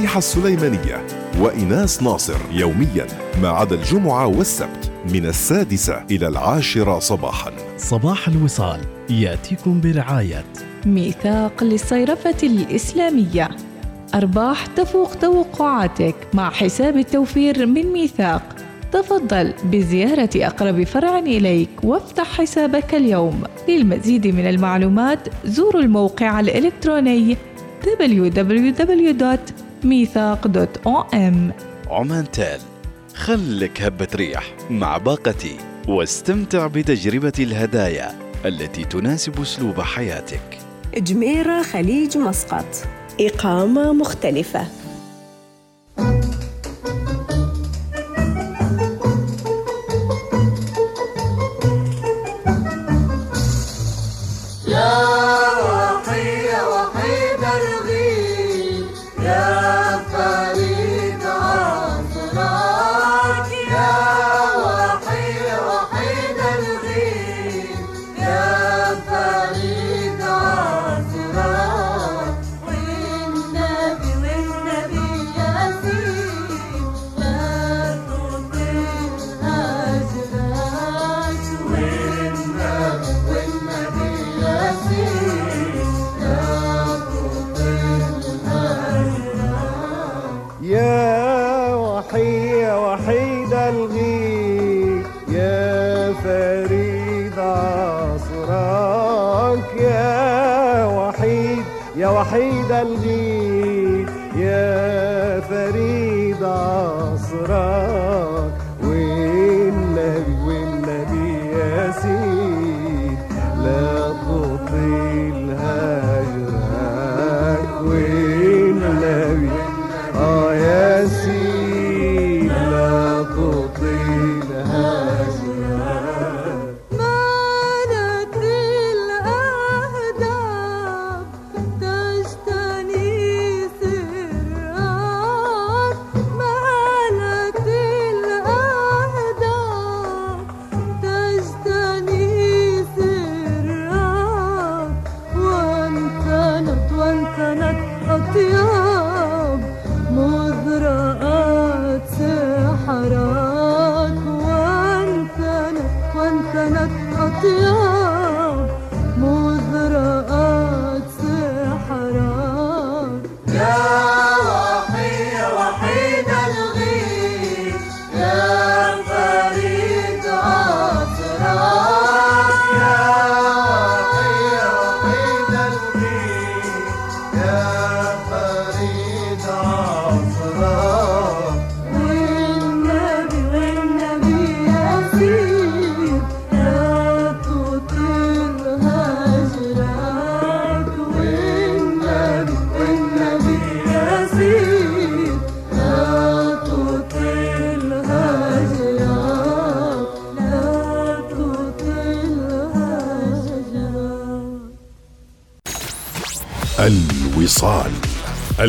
مديحة السليمانية وإناس ناصر يوميا ما عدا الجمعة والسبت من السادسة إلى العاشرة صباحا. صباح الوصال يأتيكم برعاية. ميثاق للصيرفة الإسلامية. أرباح تفوق توقعاتك مع حساب التوفير من ميثاق. تفضل بزيارة أقرب فرع إليك وافتح حسابك اليوم. للمزيد من المعلومات زوروا الموقع الإلكتروني www.ميثاق.om عمان تال خلك هبة ريح مع باقتي واستمتع بتجربة الهدايا التي تناسب أسلوب حياتك. جميرة خليج مسقط. إقامة مختلفة.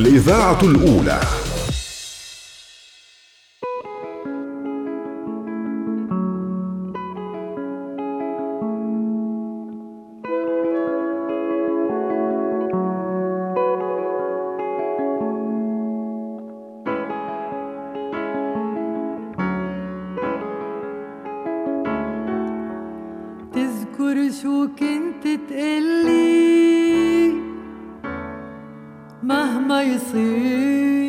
الإذاعة الأولى. تذكر شو كنت تقلي. مهما يصير.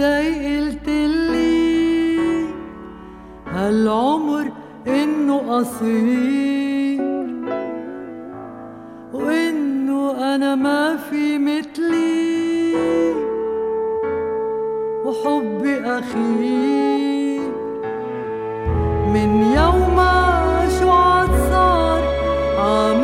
قلتلي هالعمر إنه قصير. وإنه أنا ما في مثلي وحبي أخير. من يوم شو عاد صار عمدى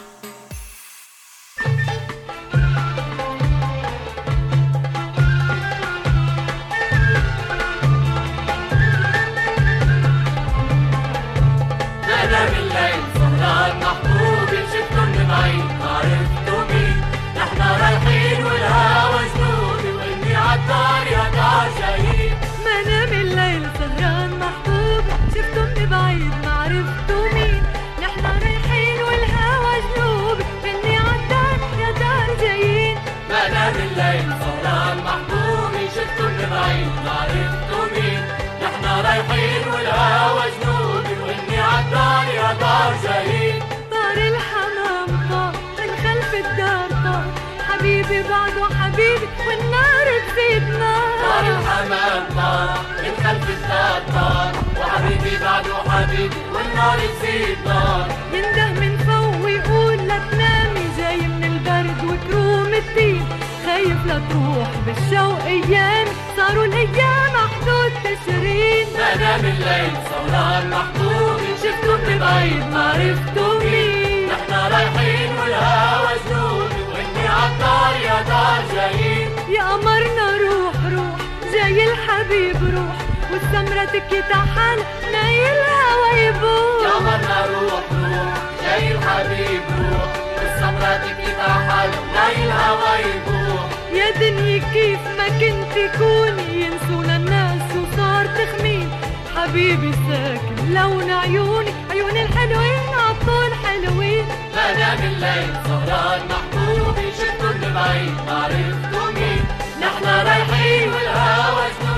والنار تزيد نار ينده من فوق ويقول لا تنامي جاي من البرد وكروم الدين خايف لا تروح بالشوق أيام. صاروا الأيام حدود تشرين ما نام الليل سهران محبوبي شفتوا من بعيد ما عرفتوا مين نحنا رايحين والهوا جنودي وإني عالدار يا دار جايين يا قمرنا روح روح جاي الحبيب روح. والسمرة تكي تعال نايل الهوا يبوح يا مرنا روح روح جاي الحبيب روح. والسمرة تكي تحل لاي الهوا يبوح يا دنيا كيف ما كنت كوني ينسونا الناس وصار تخمين. حبيبي ساكن لون عيوني عيون الحلوين عطول حلوين. ما نام الليل سهران محبوبي شفتوا من بعيد ما عرفتوا مين؟ نحنا رايحين والهوا جنودي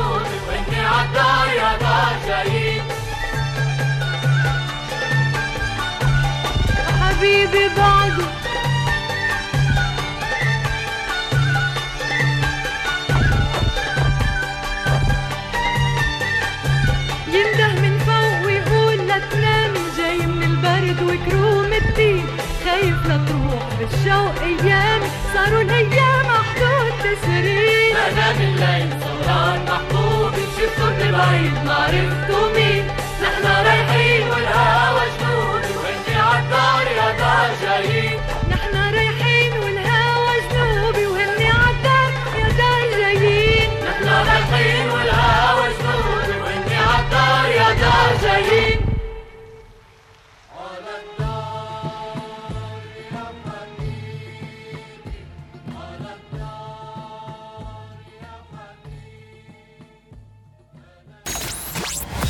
حبيبي ينده من فوق ويقول جاي من البرد وكروم الدين خايف لا تروح بالشوق ايامي صاروا الأيام حدود عاشرين أنا بالليل سهران محبوبي شفتوا من بعيد ما عرفتوا مين. نحن رايحين والهوا جنون وانتي عالدار يا دار جايين جنوبي عالدار يا دار جايين نحن رايحين والهوا جنون وانتي عالدار يا دار جايين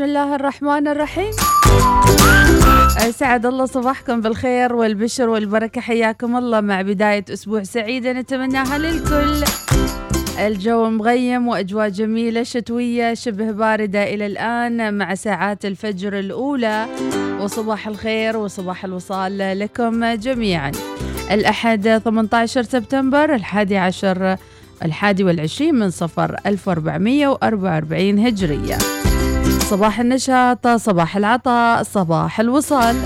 بسم الله الرحمن الرحيم. أسعد الله صباحكم بالخير والبشر والبركة. حياكم الله مع بداية أسبوع سعيدة نتمناها للكل. الجو مغيم وأجواء جميلة شتوية شبه باردة إلى الآن مع ساعات الفجر الأولى. وصباح الخير وصباح الوصال لكم جميعا. الأحد 18 سبتمبر الحادي عشر الحادي والعشرين من صفر 1444 هجرية. صباح النشاط صباح العطاء صباح الوصال.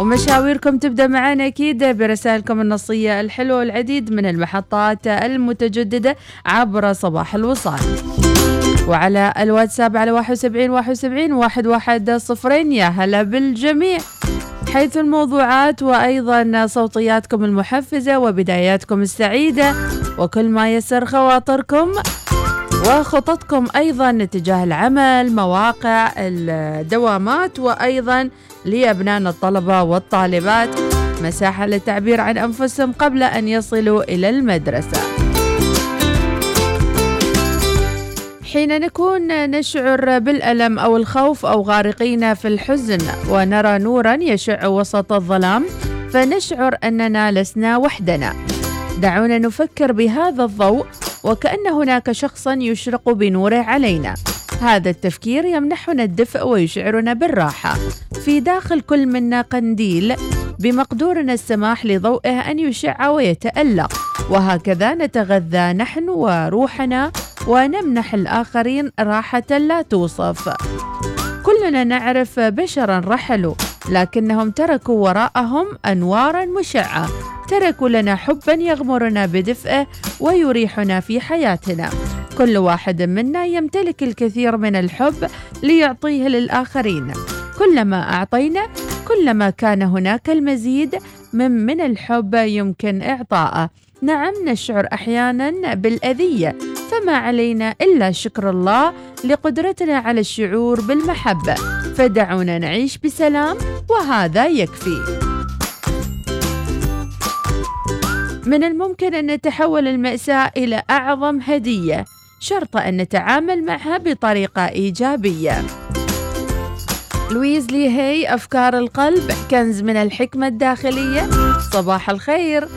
ومشاويركم تبدأ معنا أكيد برسائلكم النصية الحلوة والعديد من المحطات المتجددة عبر صباح الوصال. وعلى الواتساب على 71 71 واحد واحد صفرين. يا هلا بالجميع. حيث الموضوعات وأيضا صوتياتكم المحفزة وبداياتكم السعيدة. وكل ما يسر خواطركم وخططكم أيضا تجاه العمل مواقع الدوامات وأيضا لأبنائنا الطلبة والطالبات. مساحة للتعبير عن أنفسهم قبل أن يصلوا إلى المدرسة. حين نكون نشعر بالألم أو الخوف أو غارقين في الحزن ونرى نورا يشع وسط الظلام فنشعر أننا لسنا وحدنا. دعونا نفكر بهذا الضوء وكأن هناك شخصا يشرق بنوره علينا. هذا التفكير يمنحنا الدفء ويشعرنا بالراحة. في داخل كل منا قنديل بمقدورنا السماح لضوئه أن يشع ويتألق. وهكذا نتغذى نحن وروحنا ونمنح الآخرين راحة لا توصف. كلنا نعرف بشرا رحلوا لكنهم تركوا وراءهم أنوارا مشعة. تركوا لنا حبا يغمرنا بدفئه ويريحنا في حياتنا. كل واحد منا يمتلك الكثير من الحب ليعطيه للآخرين. كلما أعطينا كلما كان هناك المزيد من من الحب يمكن إعطاءه. نعم نشعر أحيانا بالأذية. فما علينا إلا شكر الله لقدرتنا على الشعور بالمحبة. فدعونا نعيش بسلام وهذا يكفي. من الممكن أن نتحول المأساة إلى أعظم هدية شرط أن نتعامل معها بطريقة إيجابية. لويز لي هي أفكار القلب كنز من الحكمة الداخلية. صباح الخير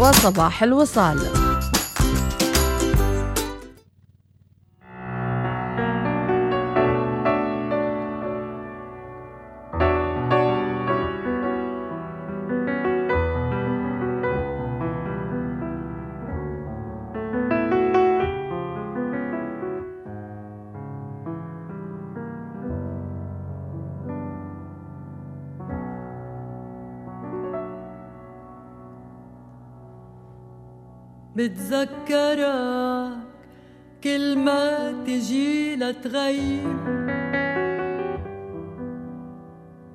وصباح الوصال. بتذكرك كل ما تجي لتغيب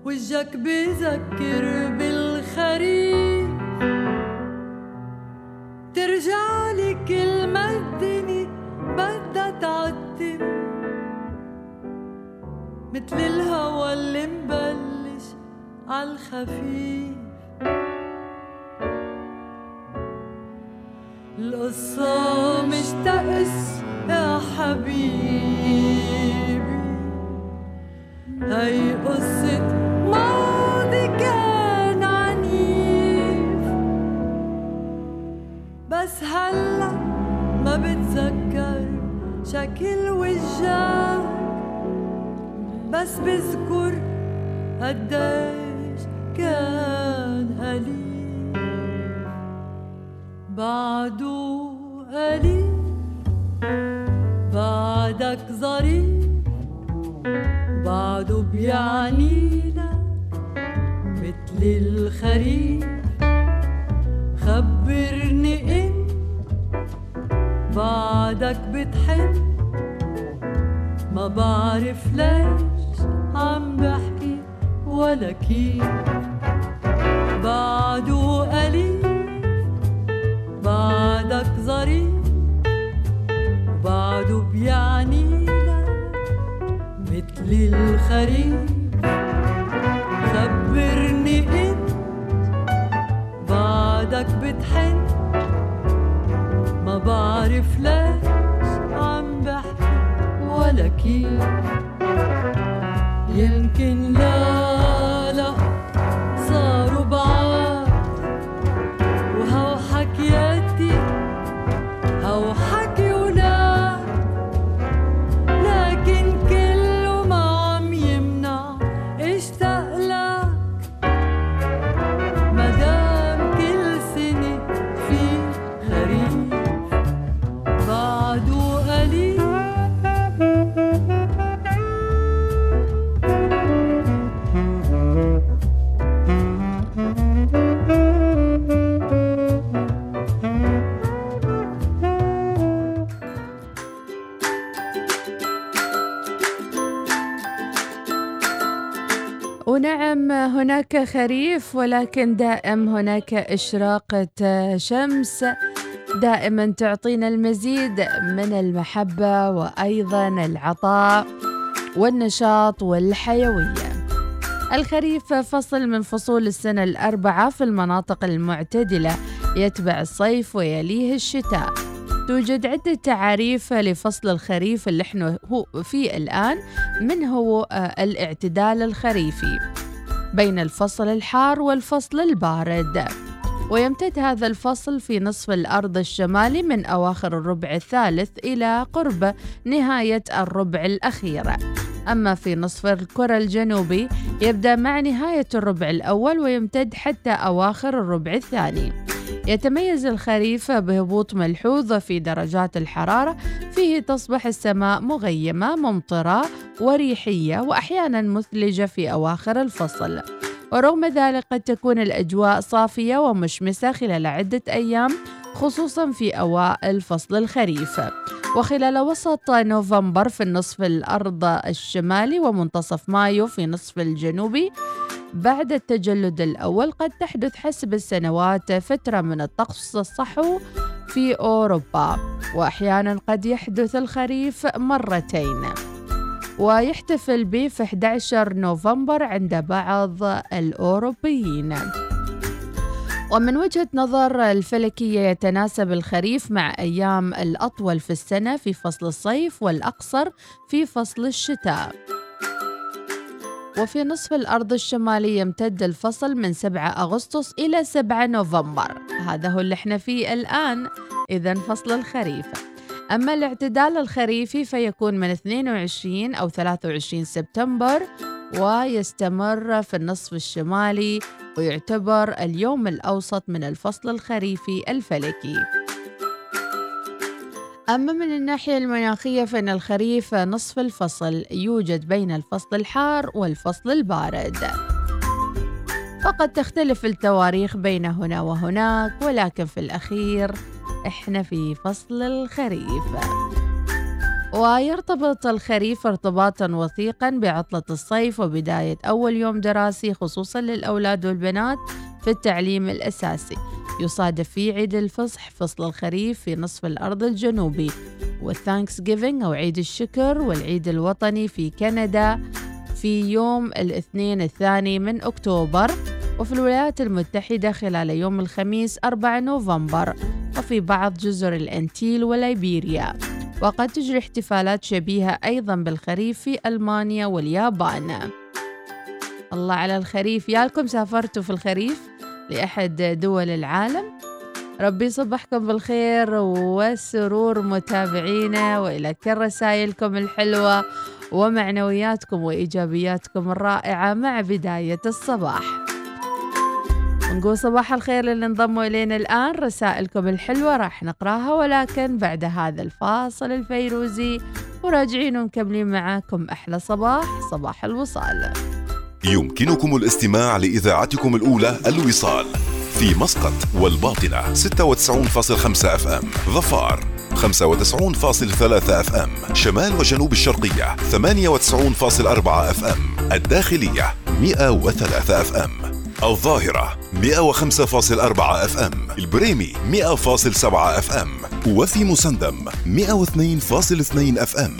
وجهك بذكر بالخريف. ترجع لي كل ما الدنيا بدها تعتم مثل الهوى اللي مبلش عالخفيف القصة مش تأس يا حبيبي. هي قصة ماضي كان عنيف. بس هلا ما بتذكر شكل وجهك. بس بذكر قديش كان قليل بعده قليل بعدك ظريف بعده بيعني مثل الخريف. خبرني انت بعدك بتحب ما بعرف ليش عم بحكي ولا كيف. بعده قليل بعدك ظريف بعده بيعني مثل الخريف. خبرني انت بعدك بتحن. ما بعرف ليش عم بحكي ولا كيف. يمكن لا هناك خريف ولكن دائم هناك إشراقة شمس. دائما تعطينا المزيد من المحبة وأيضا العطاء والنشاط والحيوية. الخريف فصل من فصول السنة الأربعة في المناطق المعتدلة يتبع الصيف ويليه الشتاء. توجد عدة تعاريف لفصل الخريف اللي إحنا هو فيه الآن من هو آه، الاعتدال الخريفي. بين الفصل الحار والفصل البارد. ويمتد هذا الفصل في نصف الأرض الشمالي من أواخر الربع الثالث إلى قرب نهاية الربع الأخير. أما في نصف الكرة الجنوبي يبدأ مع نهاية الربع الأول ويمتد حتى أواخر الربع الثاني. يتميز الخريف بهبوط ملحوظ في درجات الحرارة فيه تصبح السماء مغيمة ممطرة وريحية وأحيانا مثلجة في أواخر الفصل. ورغم ذلك قد تكون الأجواء صافية ومشمسة خلال عدة أيام خصوصا في أوائل فصل الخريف. وخلال وسط نوفمبر في النصف الأرض الشمالي ومنتصف مايو في نصف الجنوبي بعد التجلد الأول قد تحدث حسب السنوات فترة من الطقس الصحو في أوروبا. وأحيانا قد يحدث الخريف مرتين. ويحتفل به في 11 نوفمبر عند بعض الأوروبيين. ومن وجهة نظر الفلكية يتناسب الخريف مع أيام الأطول في السنة في فصل الصيف والأقصر في فصل الشتاء. وفي نصف الأرض الشمالي يمتد الفصل من 7 أغسطس إلى 7 نوفمبر. هذا هو اللي إحنا فيه الآن. إذا فصل الخريف. أما الاعتدال الخريفي فيكون من 22 أو 23 سبتمبر ويستمر في النصف الشمالي ويعتبر اليوم الأوسط من الفصل الخريفي الفلكي. أما من الناحية المناخية فإن الخريف نصف الفصل يوجد بين الفصل الحار والفصل البارد. وقد تختلف التواريخ بين هنا وهناك ولكن في الأخير إحنا في فصل الخريف. ويرتبط الخريف ارتباطا وثيقا بعطلة الصيف وبداية أول يوم دراسي خصوصا للأولاد والبنات في التعليم الأساسي. يصادف فيه عيد الفصح فصل الخريف في نصف الأرض الجنوبي. وال Thanksgiving أو عيد الشكر والعيد الوطني في كندا في يوم الاثنين الثاني من أكتوبر. وفي الولايات المتحدة خلال يوم الخميس 4 نوفمبر وفي بعض جزر الأنتيل وليبيريا. وقد تجري احتفالات شبيهة أيضا بالخريف في ألمانيا واليابان. الله على الخريف. يالكم سافرتوا في الخريف لأحد دول العالم؟ ربي يصبحكم بالخير والسرور متابعينا وإلى كل رسائلكم الحلوة ومعنوياتكم وإيجابياتكم الرائعة مع بداية الصباح. نقول صباح الخير للي انضموا إلينا الآن رسائلكم الحلوة راح نقراها ولكن بعد هذا الفاصل الفيروزي وراجعين ومكملين معاكم أحلى صباح صباح الوصال. يمكنكم الاستماع لإذاعتكم الأولى الوصال في مسقط والباطنة 96.5 أف إم ظفار 95.3 أف إم شمال وجنوب الشرقية 98.4 أف إم الداخلية 103 أف إم. الظاهرة 105.4 أف أم البريمي 100.7 أف أم وفي مسندم 102.2 أف أم.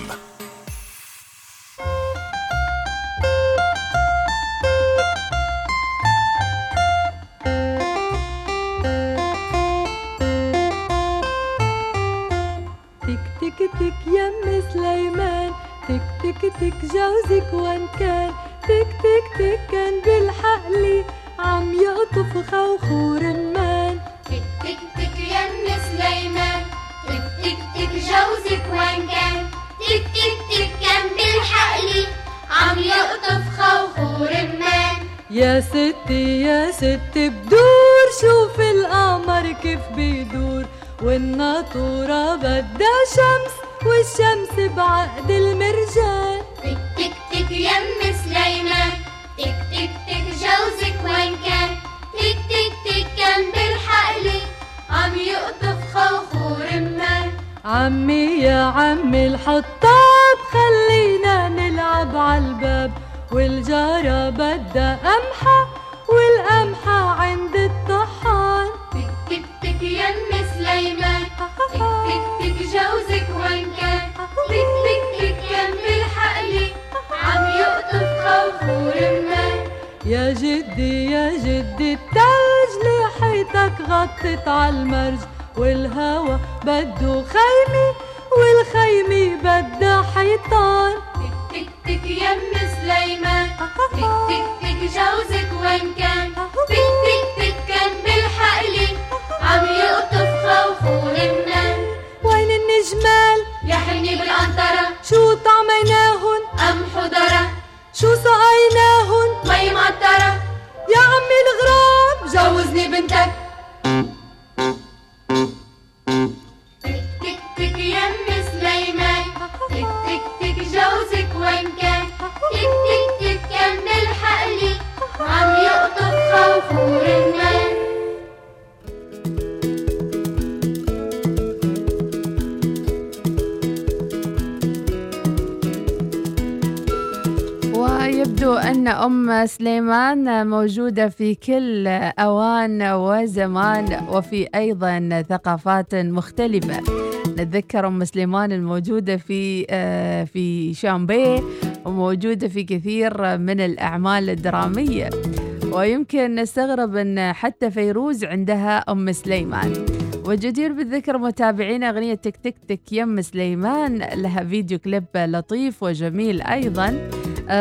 حيطان تك تك تك يم سليمان. تك تك تك جوزك وين كان؟ موجودة في كل أوان وزمان وفي أيضا ثقافات مختلفة. نتذكر أم سليمان الموجودة في آه، في شامبيه وموجودة في كثير من الأعمال الدرامية. ويمكن نستغرب أن حتى فيروز عندها أم سليمان. وجدير بالذكر متابعين أغنية تك تك تك يم سليمان. لها فيديو كليب لطيف وجميل أيضا.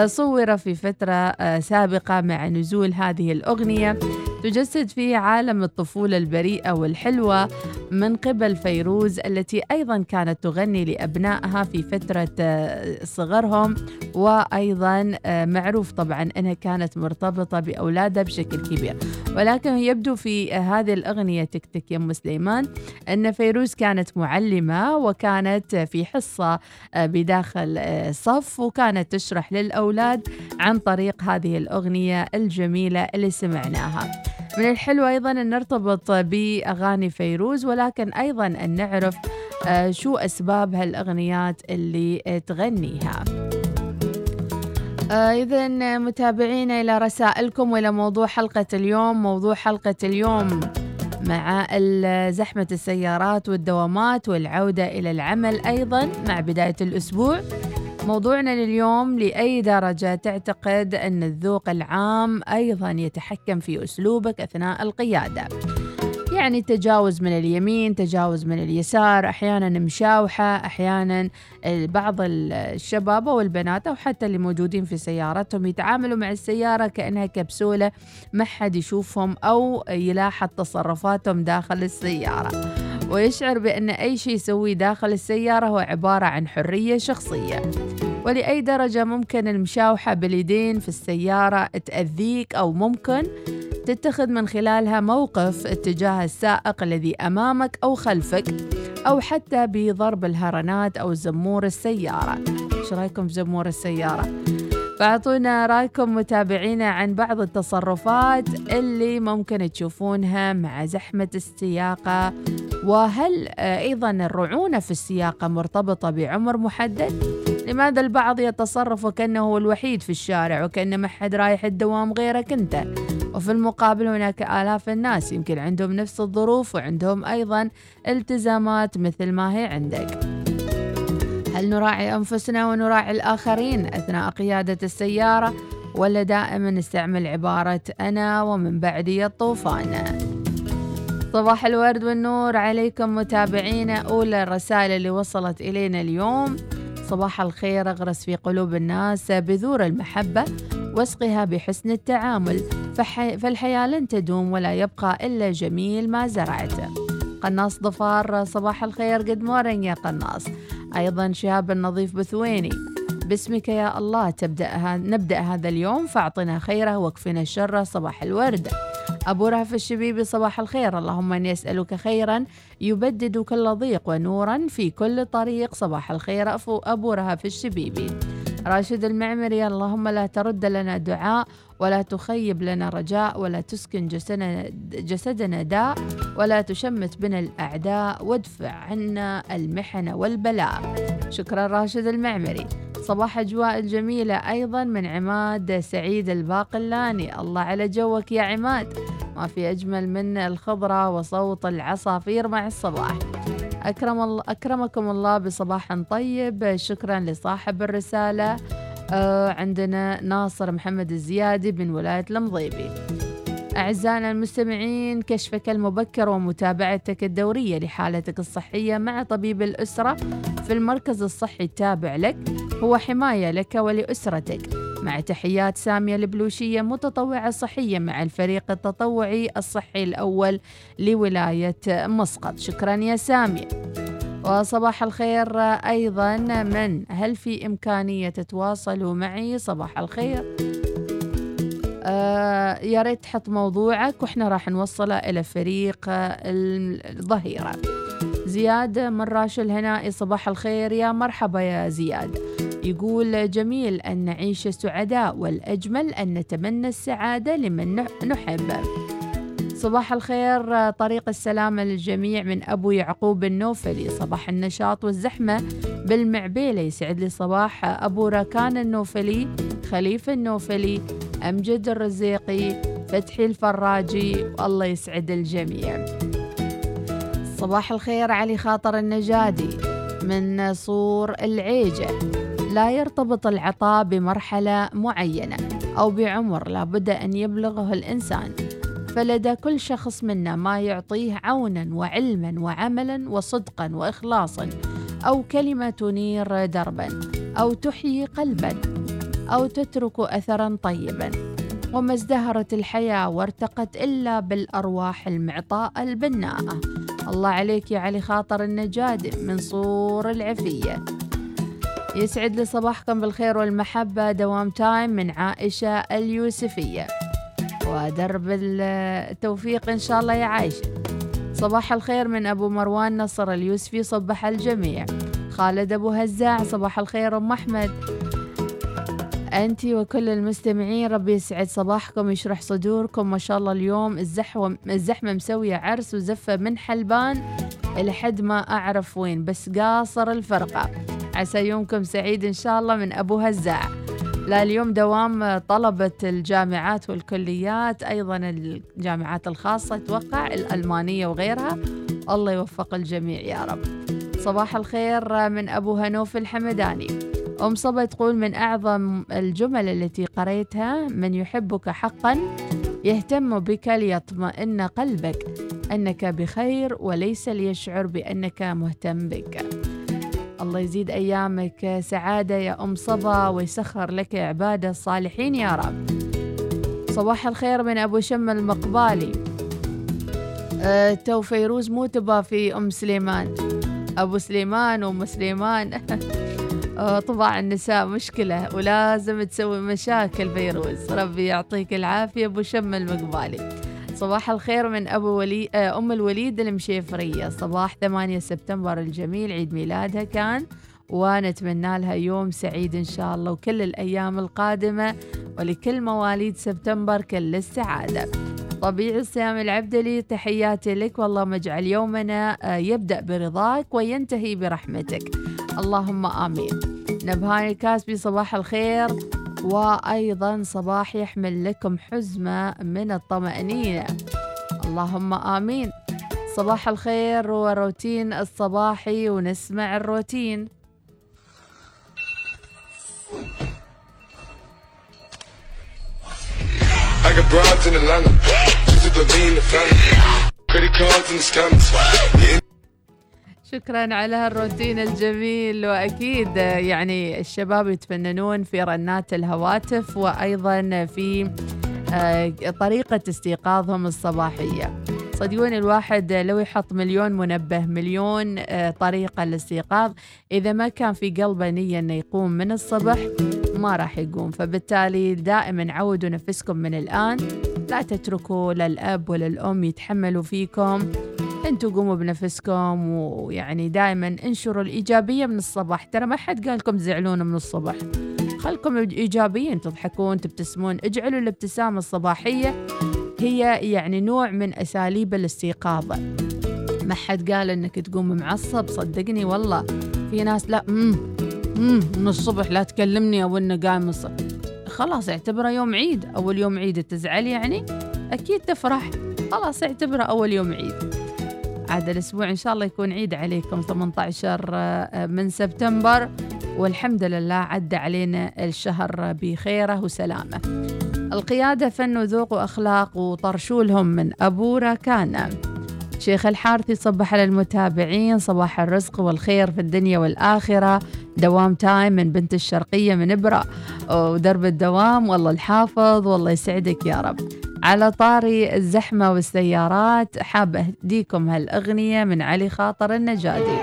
صور في فترة آه، سابقة مع نزول هذه الأغنية. تجسد فيه عالم الطفولة البريئة والحلوة من قبل فيروز التي أيضا كانت تغني لأبنائها في فترة آه، صغرهم وأيضا آه، معروف طبعا أنها كانت مرتبطة بأولادها بشكل كبير. ولكن يبدو في هذه الأغنية تك تك يم سليمان أن فيروز كانت معلمة وكانت في حصة آه، بداخل آه، صف وكانت تشرح للأولاد عن طريق هذه الأغنية الجميلة اللي سمعناها. من الحلو أيضا أن نرتبط بأغاني فيروز ولكن أيضا أن نعرف آه، شو أسباب هالأغنيات اللي آه، تغنيها إذا متابعينا إلى رسائلكم وإلى موضوع حلقة اليوم. موضوع حلقة اليوم مع زحمة السيارات والدوامات والعودة إلى العمل أيضا مع بداية الأسبوع. موضوعنا لليوم لأي درجة تعتقد أن الذوق العام أيضا يتحكم في أسلوبك أثناء القيادة؟ يعني تجاوز من اليمين تجاوز من اليسار أحيانا مشاوحة أحيانا بعض الشباب والبنات أو حتى اللي موجودين في سيارتهم يتعاملوا مع السيارة كأنها كبسولة ما حد يشوفهم أو يلاحظ تصرفاتهم داخل السيارة. ويشعر بأن أي شيء يسويه داخل السيارة هو عبارة عن حرية شخصية ولأي درجة ممكن المشاوحة باليدين في السيارة تأذيك أو ممكن تتخذ من خلالها موقف اتجاه السائق الذي أمامك أو خلفك أو حتى بضرب الهرنات أو زمور السيارة إيش رأيكم في زمور السيارة؟ فأعطونا رأيكم متابعينا عن بعض التصرفات اللي ممكن تشوفونها مع زحمة السياقة وهل أيضا الرعونة في السياقة مرتبطة بعمر محدد؟ لماذا البعض يتصرف وكأنه الوحيد في الشارع وكأن ما حد رايح الدوام غيرك أنت وفي المقابل هناك آلاف الناس يمكن عندهم نفس الظروف وعندهم أيضا التزامات مثل ما هي عندك هل نراعي أنفسنا ونراعي الآخرين أثناء قيادة السيارة ولا دائما نستعمل عبارة أنا ومن بعدي الطوفان؟ صباح الورد والنور عليكم متابعينا أولى الرسائل اللي وصلت إلينا اليوم. صباح الخير أغرس في قلوب الناس بذور المحبة واسقها بحسن التعامل. فالحياة لن تدوم ولا يبقى إلا جميل ما زرعته قناص ضفار صباح الخير قد مورن يا قناص. أيضا شهاب النظيف بثويني. باسمك يا الله تبدأ نبدأ هذا اليوم فأعطنا خيره واكفنا الشر صباح الورد. أبو رهف الشبيبي صباح الخير. اللهم إني أسألك خيرا يبدد كل ضيق ونورا في كل طريق. صباح الخير أبو رهف الشبيبي راشد المعمري اللهم لا ترد لنا دعاء. ولا تخيب لنا رجاء ولا تسكن جسدنا, داء ولا تشمت بنا الأعداء وادفع عنا المحن والبلاء. شكرا راشد المعمري. صباح أجواء الجميلة أيضا من عماد سعيد الباقلاني. الله على جوك يا عماد. ما في أجمل من الخضرة وصوت العصافير مع الصباح. أكرم الله أكرمكم الله بصباح طيب. شكرا لصاحب الرسالة. عندنا ناصر محمد الزيادي من ولاية المضيبي. أعزائنا المستمعين كشفك المبكر ومتابعتك الدورية لحالتك الصحية مع طبيب الأسرة في المركز الصحي التابع لك هو حماية لك ولأسرتك. مع تحيات سامية البلوشية متطوعة صحية مع الفريق التطوعي الصحي الأول لولاية مسقط. شكرا يا سامية. وصباح الخير أيضا. من؟ هل في إمكانية تتواصلوا معي؟ صباح الخير. آه يا ريت تحط موضوعك وإحنا راح نوصله إلى فريق الظهيرة. زياد من راش الهنائي صباح الخير. يا مرحبا يا زياد. يقول جميل أن نعيش سعداء والأجمل أن نتمنى السعادة لمن نحب. صباح الخير طريق السلامة للجميع من أبو يعقوب النوفلي. صباح النشاط والزحمة بالمعبيلة يسعد لي صباح أبو راكان النوفلي خليفة النوفلي أمجد الرزيقي فتحي الفراجي والله يسعد الجميع. صباح الخير علي خاطر النجادي من صور العيجة. لا يرتبط العطاء بمرحلة معينة أو بعمر لابد أن يبلغه الإنسان. فلدى كل شخص منا ما يعطيه عونا وعلما وعملا وصدقا وإخلاصا أو كلمة تنير دربا أو تحيي قلبا أو تترك أثرا طيبا. وما ازدهرت الحياة وارتقت إلا بالأرواح المعطاء البناءة. الله عليك يا علي خاطر النجاد من صور العفية. يسعد لي صباحكم بالخير والمحبة. دوام تايم من عائشة اليوسفية. ودرب التوفيق إن شاء الله يا عايشة صباح الخير من أبو مروان نصر اليوسفي صبح الجميع. خالد أبو هزاع صباح الخير أم أحمد. أنت وكل المستمعين ربي يسعد صباحكم يشرح صدوركم. ما شاء الله اليوم الزحمة الزحمة مسوية عرس وزفة من حلبان. إلى حد ما أعرف وين بس قاصر الفرقة. عسى يومكم سعيد إن شاء الله من أبو هزاع. لا اليوم دوام طلبة الجامعات والكليات أيضا الجامعات الخاصة أتوقع الألمانية وغيرها. الله يوفق الجميع يا رب. صباح الخير من أبو هنوف الحمداني. أم صبا تقول من أعظم الجمل التي قريتها من يحبك حقا يهتم بك ليطمئن قلبك أنك بخير وليس ليشعر بأنك مهتم بك. الله يزيد أيامك. سعادة يا أم صبا ويسخر لك عبادة الصالحين يا رب. صباح الخير من أبو شم المقبالي. أه تو فيروز مو تبا في أم سليمان. أبو سليمان وأم سليمان. آه، طباع النساء مشكلة ولازم تسوي مشاكل فيروز. ربي يعطيك العافية أبو شم المقبالي. صباح الخير من أبو ولي آه، أم الوليد المشيفرية. صباح 8 سبتمبر الجميل عيد ميلادها كان ونتمنى لها يوم سعيد إن شاء الله وكل الأيام القادمة ولكل مواليد سبتمبر كل السعادة. طبيعي السام العبدلي تحياتي لك. والله مجعل يومنا آه، يبدأ برضاك وينتهي برحمتك. اللهم آمين. نبهان الكاسبي صباح الخير. وأيضا صباح يحمل لكم حزمة من الطمأنينة. اللهم آمين. صباح الخير وروتين الصباحي ونسمع الروتين. I got in the. شكرا على هالروتين الجميل. وأكيد يعني الشباب يتفننون في رنات الهواتف وأيضا في آه، طريقة استيقاظهم الصباحية. صدقوني الواحد لو يحط مليون منبه مليون آه، طريقة للاستيقاظ إذا ما كان في قلبه نية إنه يقوم من الصبح ما راح يقوم. فبالتالي دائما عودوا نفسكم من الآن. لا تتركوا للأب وللأم يتحملوا فيكم. أنتوا قوموا بنفسكم ويعني دائما انشروا الإيجابية من الصباح. ترى ما حد قال لكم تزعلون من الصبح خلكم ايجابيين تضحكون تبتسمون. اجعلوا الابتسامة الصباحية هي يعني نوع من أساليب الاستيقاظ. ما حد قال إنك تقوم معصب صدقني والله. في ناس لا امم امم من الصبح لا تكلمني أو إنه قايم الصبح خلاص اعتبره يوم عيد. أول يوم عيد تزعل يعني؟ أكيد تفرح. خلاص اعتبره أول يوم عيد. عاد الأسبوع إن شاء الله يكون عيد عليكم 18 آه، من سبتمبر. والحمد لله عدى علينا الشهر بخيره وسلامة. القيادة فن وذوق وأخلاق وطرشولهم من أبو راكانا شيخ الحارثي صبح على المتابعين صباح الرزق والخير في الدنيا والآخرة. دوام تايم من بنت الشرقية من إبرة. ودرب الدوام والله الحافظ والله يسعدك يا رب. على طاري الزحمة والسيارات حابة أهديكم هالأغنية من علي خاطر النجادي.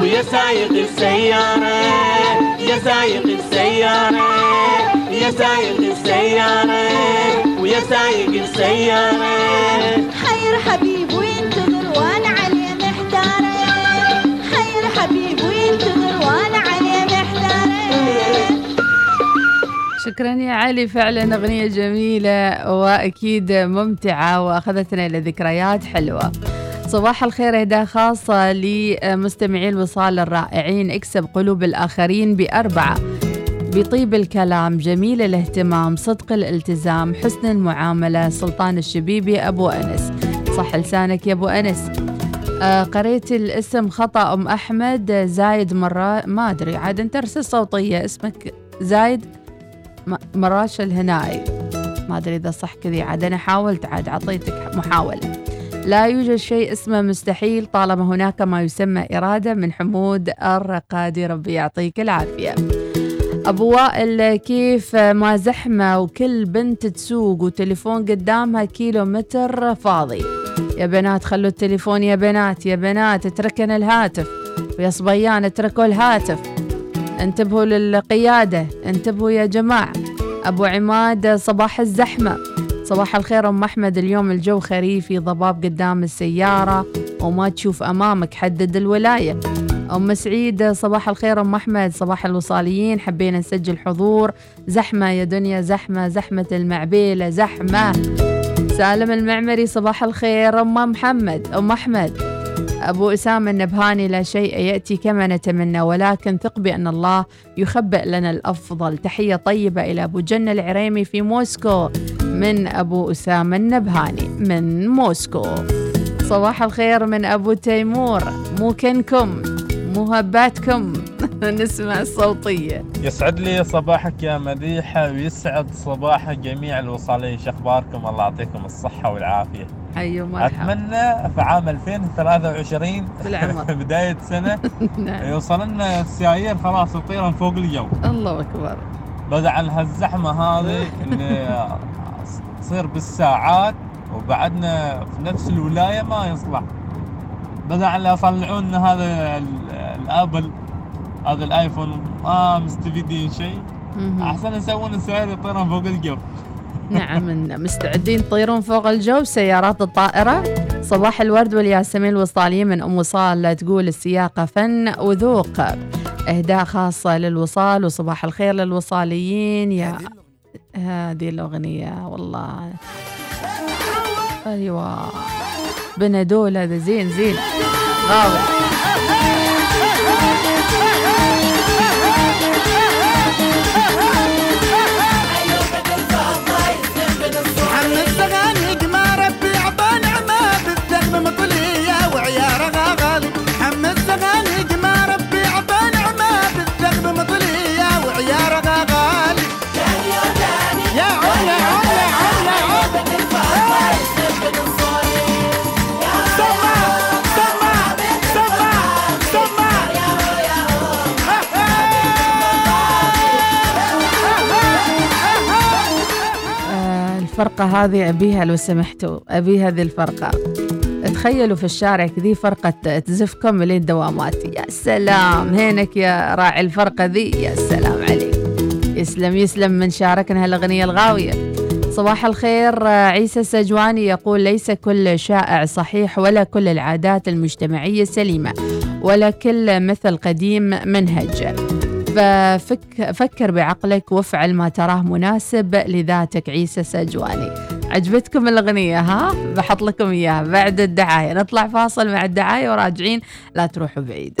ويا سايق السيارة يا سايق السيارة يا سايق السيارة ويا سايق السيارة. خير حبيب شكرا يا علي. فعلا أغنية جميلة وأكيد ممتعة وأخذتنا إلى ذكريات حلوة. صباح الخير إهداء خاصة لمستمعي الوصال الرائعين. اكسب قلوب الآخرين بأربعة. بطيب الكلام جميل الاهتمام صدق الالتزام حسن المعاملة سلطان الشبيبي أبو أنس. صح لسانك يا أبو أنس. آه قريت الاسم خطأ أم أحمد زايد مرة ما أدري عاد أنت أرسل صوتية اسمك زايد؟ مراش الهنائي ما أدري إذا صح كذي عاد أنا حاولت عاد عطيتك محاولة. لا يوجد شيء اسمه مستحيل طالما هناك ما يسمى إرادة من حمود الرقادي. ربي يعطيك العافية. أبو وائل كيف ما زحمة وكل بنت تسوق وتليفون قدامها كيلو متر فاضي. يا بنات خلوا التليفون يا بنات يا بنات اتركن الهاتف. ويا صبيان اتركوا الهاتف. انتبهوا للقيادة انتبهوا يا جماعة. أبو عماد صباح الزحمة. صباح الخير أم أحمد اليوم الجو خريفي ضباب قدام السيارة وما تشوف أمامك حدد الولاية. أم سعيد صباح الخير أم أحمد صباح الوصاليين حبينا نسجل حضور. زحمة يا دنيا زحمة زحمة المعبيلة زحمة. سالم المعمري صباح الخير أم محمد أم أحمد. أبو أسامة النبهاني لا شيء يأتي كما نتمنى ولكن ثق بأن الله يخبئ لنا الأفضل. تحية طيبة إلى أبو جنة العريمي في موسكو من أبو أسامة النبهاني من موسكو. صباح الخير من أبو تيمور. مو كنكم مو هباتكم. نسمع الصوتية. يسعد لي صباحك يا مديحة ويسعد صباح جميع الوصالين. شخباركم الله يعطيكم الصحة والعافية. أيوة مرحبا. أتمنى في عام 2023 بالعمر. بداية سنة. نعم. يوصل لنا السيايير خلاص يطيرن فوق الجو الله أكبر. بدل عن هالزحمة هذه إن تصير بالساعات وبعدنا في نفس الولاية ما يصلح. بدل عن لنا هذا ال- الآبل. هذا الآيفون. ما مستفيدين شيء. أحسن يسوون السيارة يطيرون فوق الجو. نعم إن مستعدين تطيرون فوق الجو. سيارات الطائرة. صباح الورد والياسمين الوصالية من أم وصال. تقول السياقة فن وذوق. إهداء خاصة للوصال وصباح الخير للوصاليين. يا هذه الأغنية والله. أيوة. بندول هذا زين زين. غاوي. الفرقة هذه أبيها لو سمحتوا أبي هذه الفرقة. تخيلوا في الشارع كذي فرقة تزفكم لين دواماتي. يا سلام هينك يا راعي الفرقة ذي؟ يا سلام عليك. يسلم يسلم من شاركنا هالأغنية الغاوية. صباح الخير عيسى السجواني يقول ليس كل شائع صحيح ولا كل العادات المجتمعية سليمة ولا كل مثل قديم منهج. ففك فكر بعقلك وافعل ما تراه مناسب لذاتك. عيسى سجواني. عجبتكم الأغنية ها؟ بحط لكم إياها بعد الدعاية. نطلع فاصل مع الدعاية وراجعين. لا تروحوا بعيد.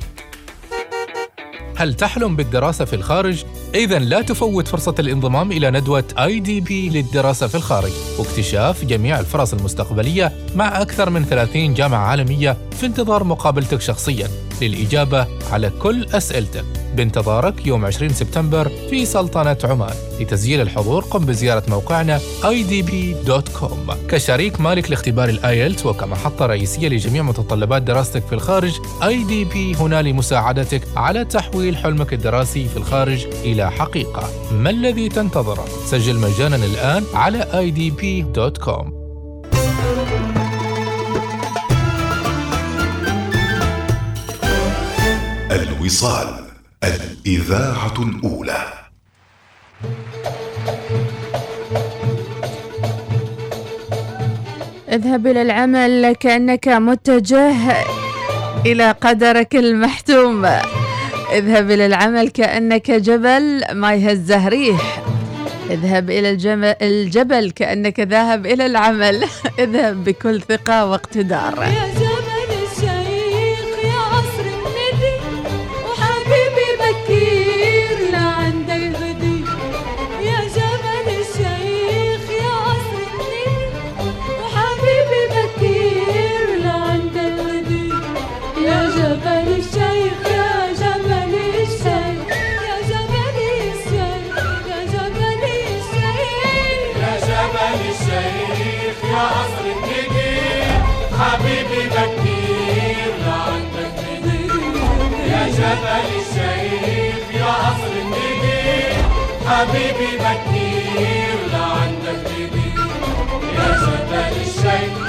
هل تحلم بالدراسة في الخارج؟ إذا لا تفوت فرصة الانضمام إلى ندوة IDP للدراسة في الخارج واكتشاف جميع الفرص المستقبلية مع أكثر من 30 جامعة عالمية في انتظار مقابلتك شخصياً للإجابة على كل أسئلتك. بانتظارك يوم 20 سبتمبر في سلطنة عمان لتسجيل الحضور. قم بزيارة موقعنا idp.com كشريك مالك لاختبار ال IELTS وكمحطة رئيسية لجميع متطلبات دراستك في الخارج IDB هنا لمساعدتك على تحويل حلمك الدراسي في الخارج إلى حقيقة. ما الذي تنتظره؟ سجل مجانا الآن على idb.com الوصال الإذاعة الأولى. اذهب إلى العمل كأنك متجه إلى قدرك المحتوم. اذهب إلى العمل كأنك جبل ما يهزه ريح اذهب إلى الجبل, الجبل كأنك ذاهب إلى العمل. اذهب بكل ثقة واقتدار. بكير لعندك حبيبي بكير لعندك ندير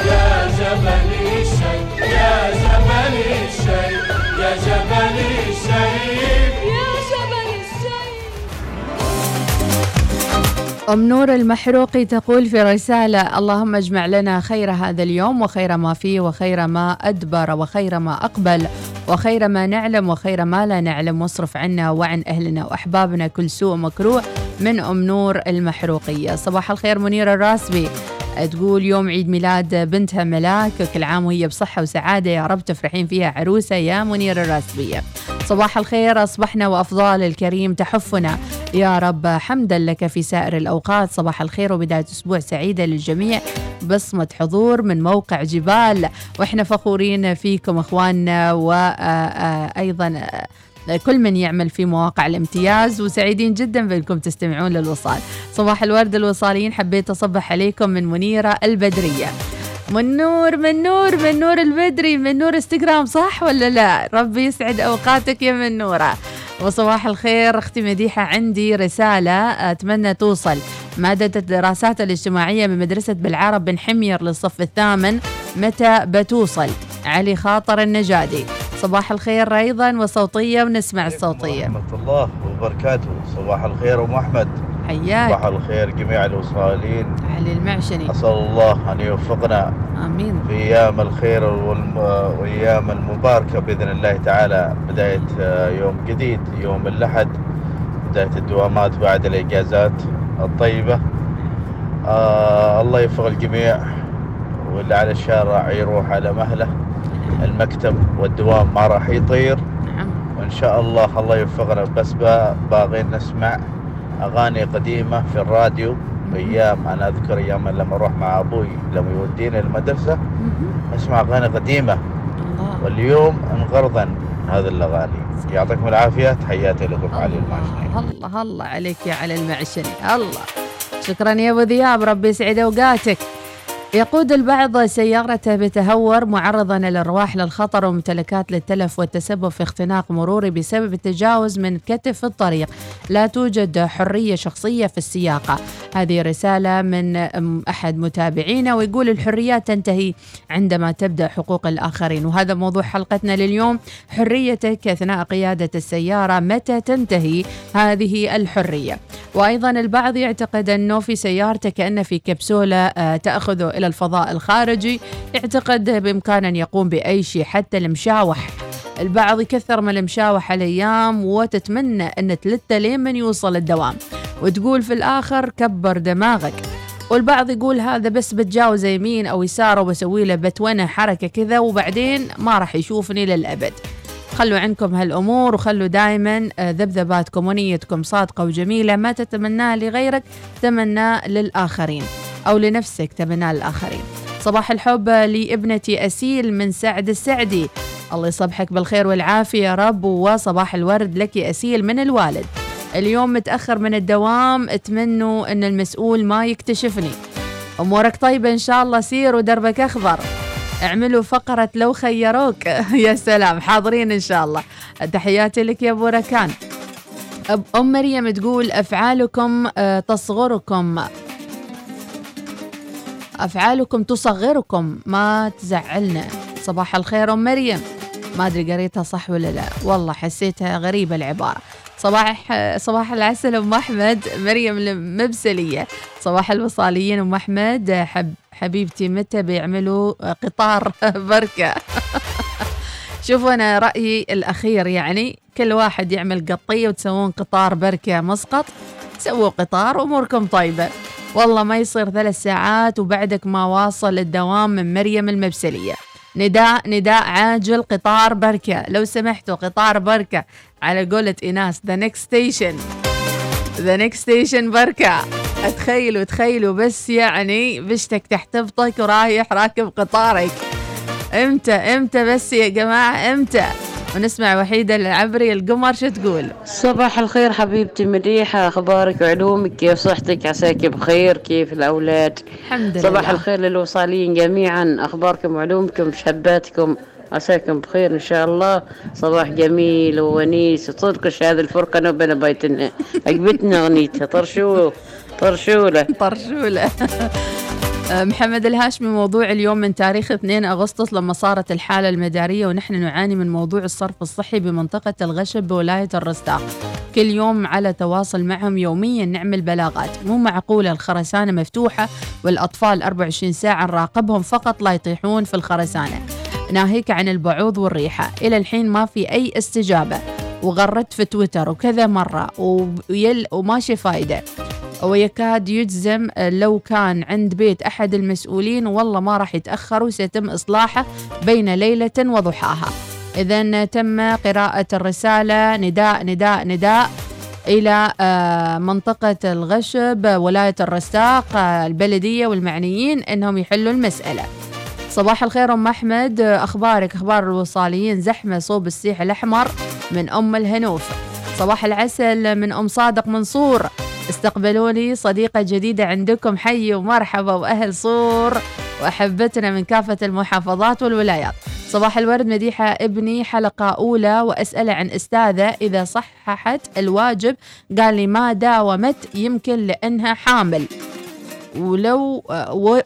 يا جبل الشيخ يا جبل الشيخ يا جبل الشيخ أم نور المحروقي تقول في رسالة اللهم اجمع لنا خير هذا اليوم وخير ما فيه وخير ما أدبر وخير ما أقبل وخير ما نعلم وخير ما لا نعلم واصرف عنا وعن أهلنا وأحبابنا كل سوء مكروه من أم نور المحروقية. صباح الخير منيرة الراسبي. تقول يوم عيد ميلاد بنتها ملاك كل عام وهي بصحة وسعادة. يا رب تفرحين فيها عروسة يا منير الراسبية. صباح الخير أصبحنا وأفضال الكريم تحفنا. يا رب حمدا لك في سائر الأوقات. صباح الخير وبداية أسبوع سعيدة للجميع. بصمة حضور من موقع جبال. وإحنا فخورين فيكم إخواننا وأيضا كل من يعمل في مواقع الامتياز وسعيدين جدا بأنكم تستمعون للوصال. صباح الورد الوصاليين حبيت أصبح عليكم من منيرة البدرية. من نور من نور من نور البدري من نور إنستغرام صح ولا لا؟ ربي يسعد أوقاتك يا من نورة وصباح الخير أختي مديحة عندي رسالة أتمنى توصل. مادة الدراسات الاجتماعية بمدرسة بالعرب بن حمير للصف الثامن متى بتوصل؟ علي خاطر النجادي. صباح الخير أيضا وصوتية ونسمع الصوتية. ورحمة الله وبركاته. صباح الخير أم أحمد. حياك. صباح الخير جميع الوصالين علي المعشني أسأل الله أن يوفقنا آمين. في أيام الخير والم... وأيام المباركة بإذن الله تعالى. بداية آه، يوم جديد يوم الأحد. بداية الدوامات بعد الإجازات الطيبة. آه الله يوفق الجميع واللي على الشارع يروح على مهله. المكتب والدوام ما راح يطير. وإن شاء الله الله يوفقنا. بس با- باغين نسمع أغاني قديمة في الراديو أيام أنا أذكر أيام لما أروح مع أبوي لما يوديني المدرسة أسمع أغاني قديمة. واليوم انقرضن هذه الأغاني. يعطيكم العافية. تحياتي لكم علي المعشني. الله الله عليك يا علي المعشني. الله. شكرا يا أبو ذياب. ربي يسعد أوقاتك. يقود البعض سيارته بتهور معرضا الارواح للخطر وممتلكات للتلف والتسبب في اختناق مروري بسبب التجاوز من كتف الطريق. لا توجد حرية شخصية في السياقة. هذه رسالة من أحد متابعينا ويقول الحريات تنتهي عندما تبدأ حقوق الآخرين. وهذا موضوع حلقتنا لليوم. حريتك أثناء قيادة السيارة متى تنتهي؟ هذه الحرية. وأيضا البعض يعتقد أنه في سيارته كانه في كبسولة آه، تاخذه إلى الفضاء الخارجي يعتقد بإمكانه أن يقوم بأي شيء حتى المشاوح. البعض يكثر من المشاوح الأيام وتتمنى أن تلته لين من يوصل الدوام. وتقول في الآخر كبر دماغك. والبعض يقول هذا بس بتجاوز يمين أو يسار وبسوي له بتونة حركة كذا وبعدين ما راح يشوفني للأبد. خلوا عنكم هالأمور وخلوا دائما ذبذباتكم ونيتكم صادقة وجميلة ما تتمناها لغيرك تمناه للآخرين. أو لنفسك تمناه للاخرين صباح الحب لابنتي أسيل من سعد السعدي. الله يصبحك بالخير والعافية يا رب وصباح الورد لك أسيل من الوالد. اليوم متأخر من الدوام اتمنوا إن المسؤول ما يكتشفني. أمورك طيبة إن شاء الله سير ودربك أخضر. اعملوا فقرة لو خيروك. يا سلام حاضرين إن شاء الله. تحياتي لك يا أبو ركان. أم مريم تقول أفعالكم آه، تصغركم. أفعالكم تصغركم. ما تزعلنا. صباح الخير أم مريم. ما أدري قريتها صح ولا لا. والله حسيتها غريبة العبارة. صباح صباح العسل أم أحمد. مريم المبسلية. صباح الوصاليين أم أحمد. حب حبيبتي متى بيعملوا قطار بركة؟ شوفوا أنا رأيي الأخير. يعني كل واحد يعمل قطية وتسوون قطار بركة مسقط. سووا قطار أموركم طيبة. والله ما يصير ثلاث ساعات وبعدك ما واصل الدوام من مريم المبسلية. نداء نداء عاجل قطار بركة. لو سمحتوا قطار بركة. على قولة إيناس the next station. The next station بركة. تخيلوا تخيلوا بس يعني بشتك تحت ورايح راكب قطارك. إمتى إمتى بس يا جماعة إمتى؟ ونسمع وحيدة العبري القمر شو تقول؟ صباح الخير حبيبتي مديحة أخبارك وعلومك؟ كيف صحتك؟ عساك بخير؟ كيف الأولاد؟ الحمد لله. صباح الخير للوصاليين جميعا. أخباركم وعلومكم شاباتكم عساكم بخير إن شاء الله. صباح جميل وونيس. وصدقش هذه الفرقة نبنا بيتنا. عجبتنا أغنيتها. طرشو طرشولة. طرشولة. آه، محمد الهاشمي موضوع اليوم من تاريخ 2 أغسطس لما صارت الحالة المدارية ونحن نعاني من موضوع الصرف الصحي بمنطقة الغشب بولاية الرستاق. كل يوم على تواصل معهم يوميا نعمل بلاغات. مو معقولة الخرسانة مفتوحة والأطفال 24 ساعة نراقبهم فقط لا يطيحون في الخرسانة. ناهيك عن البعوض والريحة. إلى الحين ما في أي استجابة. وغردت في تويتر وكذا مرة ويل وماشي فايدة. ويكاد يجزم لو كان عند بيت أحد المسؤولين والله ما راح يتأخر وسيتم إصلاحه بين ليلة وضحاها. إذا تم قراءة الرسالة نداء نداء نداء إلى آه، منطقة الغشب ولاية الرستاق آه، البلدية والمعنيين أنهم يحلوا المسألة. صباح الخير أم أحمد. آه، أخبارك؟ أخبار الوصاليين. زحمة صوب السيح الأحمر من أم الهنوف. صباح العسل من أم صادق منصور. استقبلوا لي صديقة جديدة عندكم. حي ومرحبا وأهل صور وأحبتنا من كافة المحافظات والولايات. صباح الورد مديحة ابني حلقة أولى وأسأله عن أستاذة إذا صححت الواجب قال لي ما داومت يمكن لأنها حامل. ولو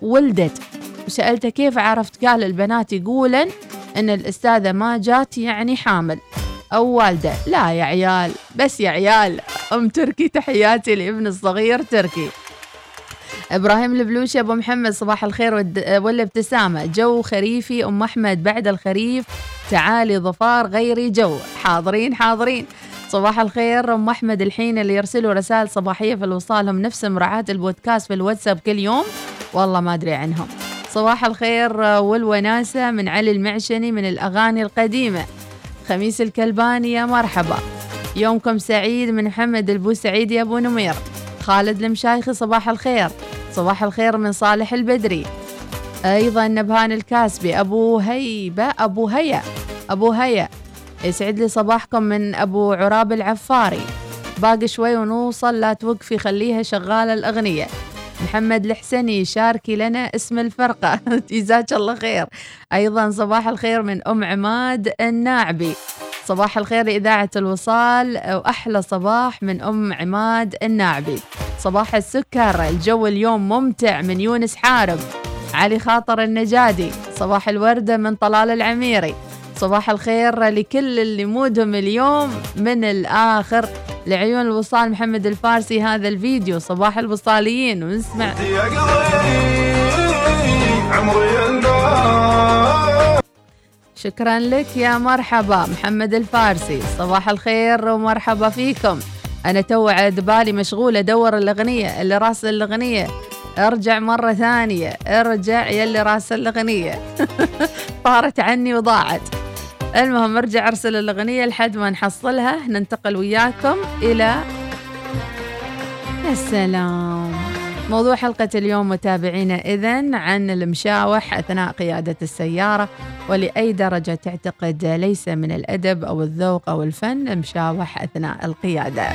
ولدت. وسألته كيف عرفت؟ قال البنات يقولن إن الأستاذة ما جات يعني حامل. أو والدة. لا يا عيال بس يا عيال أم تركي تحياتي لابن الصغير تركي. إبراهيم البلوشي أبو محمد صباح الخير والد- والابتسامه جو خريفي أم أحمد بعد الخريف. تعالي ظفار غيري جو. حاضرين حاضرين. صباح الخير أم أحمد الحين اللي يرسلوا رسائل صباحية في الوصال. هم نفس مراعاة البودكاست في الواتساب كل يوم. والله ما أدري عنهم. صباح الخير والوناسة من علي المعشني من الأغاني القديمة. خميس الكلباني يا مرحبا. يومكم سعيد من محمد البوسعيد يا أبو نمير. خالد المشايخي صباح الخير. صباح الخير من صالح البدري. أيضا نبهان الكاسبي أبو هيبة أبو هيا أبو هيا. يسعد لي صباحكم من أبو عراب العفاري. باقي شوي ونوصل لا توقفي خليها شغالة الأغنية. محمد الحسني شاركي لنا اسم الفرقة. جزاك الله خير. أيضا صباح الخير من أم عماد الناعبي. صباح الخير لإذاعة الوصال وأحلى صباح من أم عماد الناعبي. صباح السكر الجو اليوم ممتع من يونس حارب. علي خاطر النجادي. صباح الوردة من طلال العميري. صباح الخير لكل اللي مودهم اليوم من الآخر. لعيون الوصال محمد الفارسي هذا الفيديو. صباح الوصاليين ونسمع. شكرا لك يا مرحبا محمد الفارسي. صباح الخير ومرحبا فيكم. أنا تو عاد بالي مشغولة أدور الأغنية اللي راس الأغنية. ارجع مرة ثانية ارجع يلي راس الأغنية. طارت عني وضاعت. المهم ارجع ارسل الأغنية لحد ما نحصلها. ننتقل وياكم إلى السلام موضوع حلقة اليوم متابعينا إذن عن المشاوح أثناء قيادة السيارة ولأي درجة تعتقد ليس من الأدب أو الذوق أو الفن المشاوح أثناء القيادة.